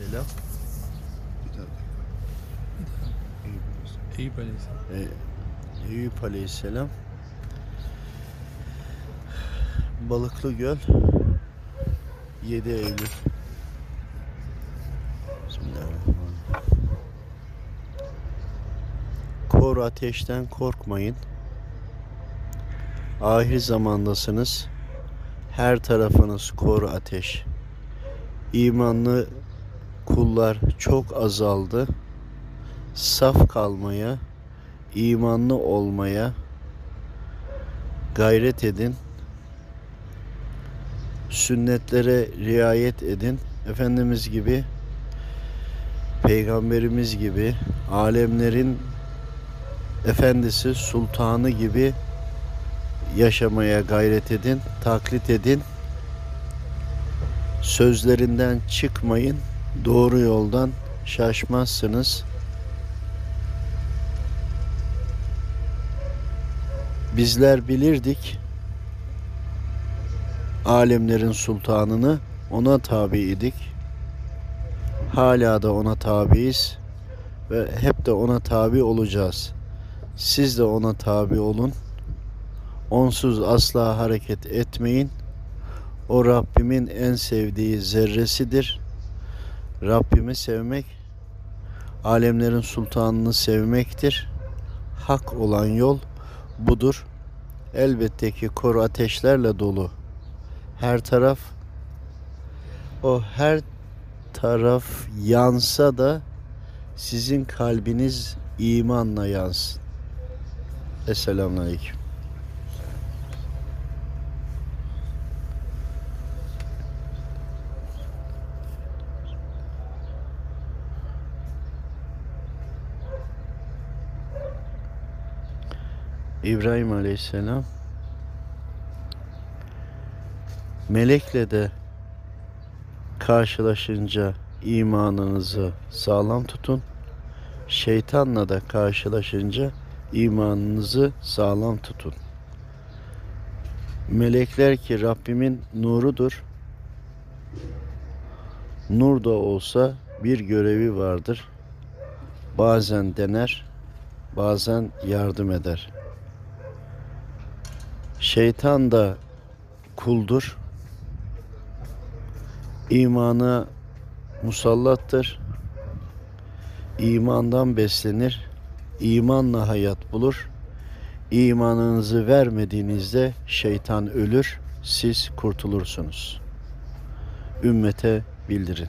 Selam. Bir biliyorsun. Eyüp Aleyhisselam. Ee, Eyüp Aleyhisselam. Balıklı Göl 7 Eylül. Kor ateşten korkmayın. Ahir zamandasınız. Her tarafınız kor ateş. İmanlı kullar çok azaldı. Saf kalmaya, imanlı olmaya gayret edin. Sünnetlere riayet edin. Efendimiz gibi, peygamberimiz gibi, alemlerin efendisi, sultanı gibi yaşamaya gayret edin, taklit edin. Sözlerinden çıkmayın, doğru yoldan şaşmazsınız. Bizler bilirdik alemlerin sultanını ona tabiydik. Hala da ona tabiiz ve hep de ona tabi olacağız. Siz de ona tabi olun. Onsuz asla hareket etmeyin. O Rabbimin en sevdiği zerresidir. Rabbimi sevmek, alemlerin sultanını sevmektir. Hak olan yol budur. Elbette ki kor ateşlerle dolu. Her taraf o her taraf yansa da sizin kalbiniz imanla yansın. Esselamu Aleyküm. İbrahim Aleyhisselam melekle de karşılaşınca imanınızı sağlam tutun. Şeytanla da karşılaşınca imanınızı sağlam tutun. Melekler ki Rabbimin nurudur. Nur da olsa bir görevi vardır. Bazen dener, bazen yardım eder. Şeytan da kuldur. İmana musallattır. İmandan beslenir. İmanla hayat bulur. İmanınızı vermediğinizde şeytan ölür. Siz kurtulursunuz. Ümmete bildirin.